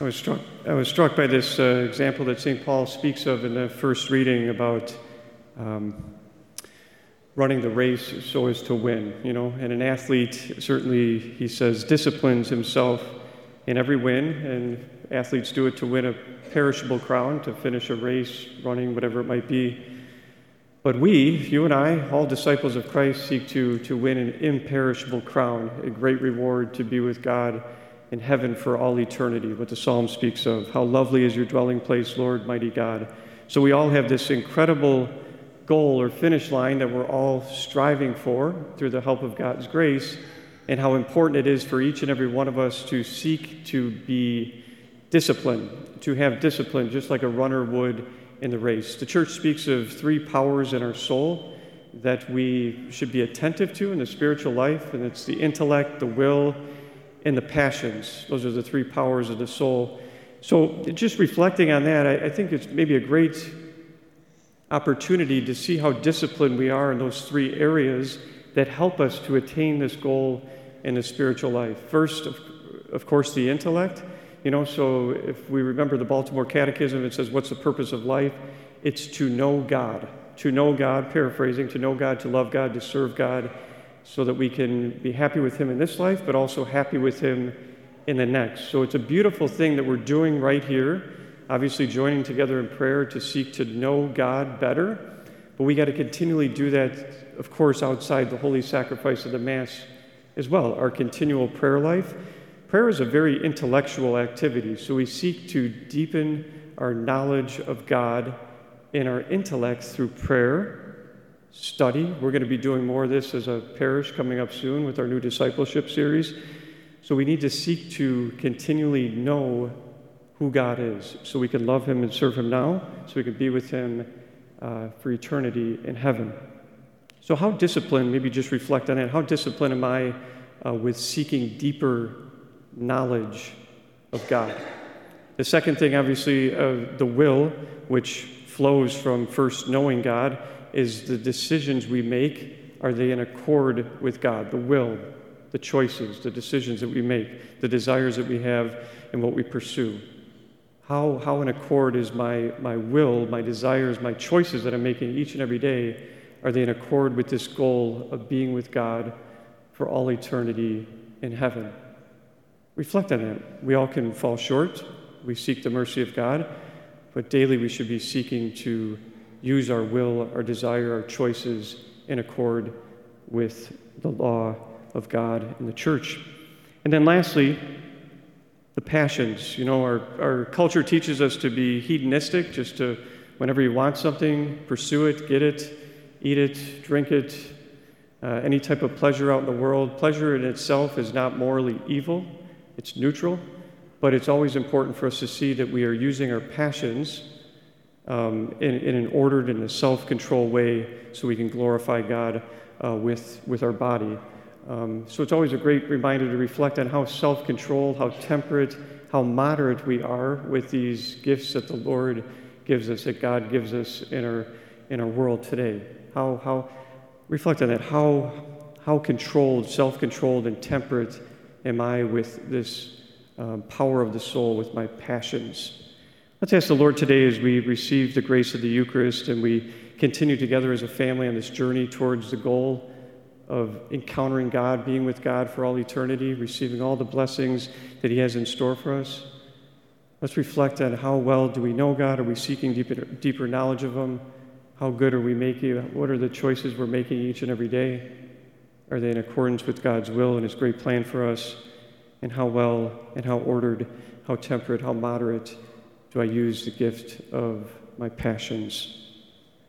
I was struck, I was struck by this uh, example that St. Paul speaks of in the first reading about um, running the race so as to win, you know. And an athlete, certainly, he says, disciplines himself in every win, and athletes do it to win a perishable crown, to finish a race, running, whatever it might be. But we, you and I, all disciples of Christ, seek to, to win an imperishable crown, a great reward to be with God in heaven for all eternity, what the psalm speaks of. How lovely is your dwelling place, Lord, mighty God. So we all have this incredible goal or finish line that we're all striving for through the help of God's grace, and how important it is for each and every one of us to seek to be disciplined, to have discipline, just like a runner would in the race. The church speaks of three powers in our soul that we should be attentive to in the spiritual life, and it's the intellect, the will, and the passions. Those are the three powers of the soul. So, just reflecting on that, I, I think it's maybe a great opportunity to see how disciplined we are in those three areas that help us to attain this goal in the spiritual life. First, of, of course, the intellect. You know, so if we remember the Baltimore Catechism, it says, What's the purpose of life? It's to know God. To know God, paraphrasing, to know God, to love God, to serve God, so that we can be happy with Him in this life, but also happy with Him in the next. So it's a beautiful thing that we're doing right here. Obviously, joining together in prayer to seek to know God better. But we got to continually do that, of course, outside the holy sacrifice of the Mass as well, our continual prayer life. Prayer is a very intellectual activity, so we seek to deepen our knowledge of God in our intellect through prayer study. We're going to be doing more of this as a parish coming up soon with our new discipleship series. So we need to seek to continually know who God is so we can love Him and serve Him now, so we can be with Him uh, for eternity in heaven. So, how disciplined, maybe just reflect on it, how disciplined am I uh, with seeking deeper knowledge of God? The second thing, obviously, uh, the will, which flows from first knowing God is the decisions we make, are they in accord with God? The will, the choices, the decisions that we make, the desires that we have, and what we pursue. How, how in accord is my, my will, my desires, my choices that I'm making each and every day, are they in accord with this goal of being with God for all eternity in heaven? Reflect on that. We all can fall short. We seek the mercy of God, but daily we should be seeking to use our will, our desire, our choices in accord with the law of God and the church. And then lastly, the passions. You know, our, our culture teaches us to be hedonistic, just to, whenever you want something, pursue it, get it, eat it, drink it, uh, any type of pleasure out in the world. Pleasure in itself is not morally evil, it's neutral, but it's always important for us to see that we are using our passions um, in, in, an ordered and a self controlled way so we can glorify God uh, with, with our body. Um, so it's always a great reminder to reflect on how self controlled, how temperate, how moderate we are with these gifts that the Lord gives us, that God gives us in our, in our world today. How, how, reflect on that. How, how controlled, self controlled, and temperate am I with this um, power of the soul, with my passions? Let's ask the Lord today as we receive the grace of the Eucharist and we continue together as a family on this journey towards the goal of encountering God, being with God for all eternity, receiving all the blessings that He has in store for us. Let's reflect on how well do we know God? Are we seeking deeper, deeper knowledge of Him? How good are we making? What are the choices we're making each and every day? Are they in accordance with God's will and His great plan for us? And how well and how ordered, how temperate, how moderate do I use the gift of my passions?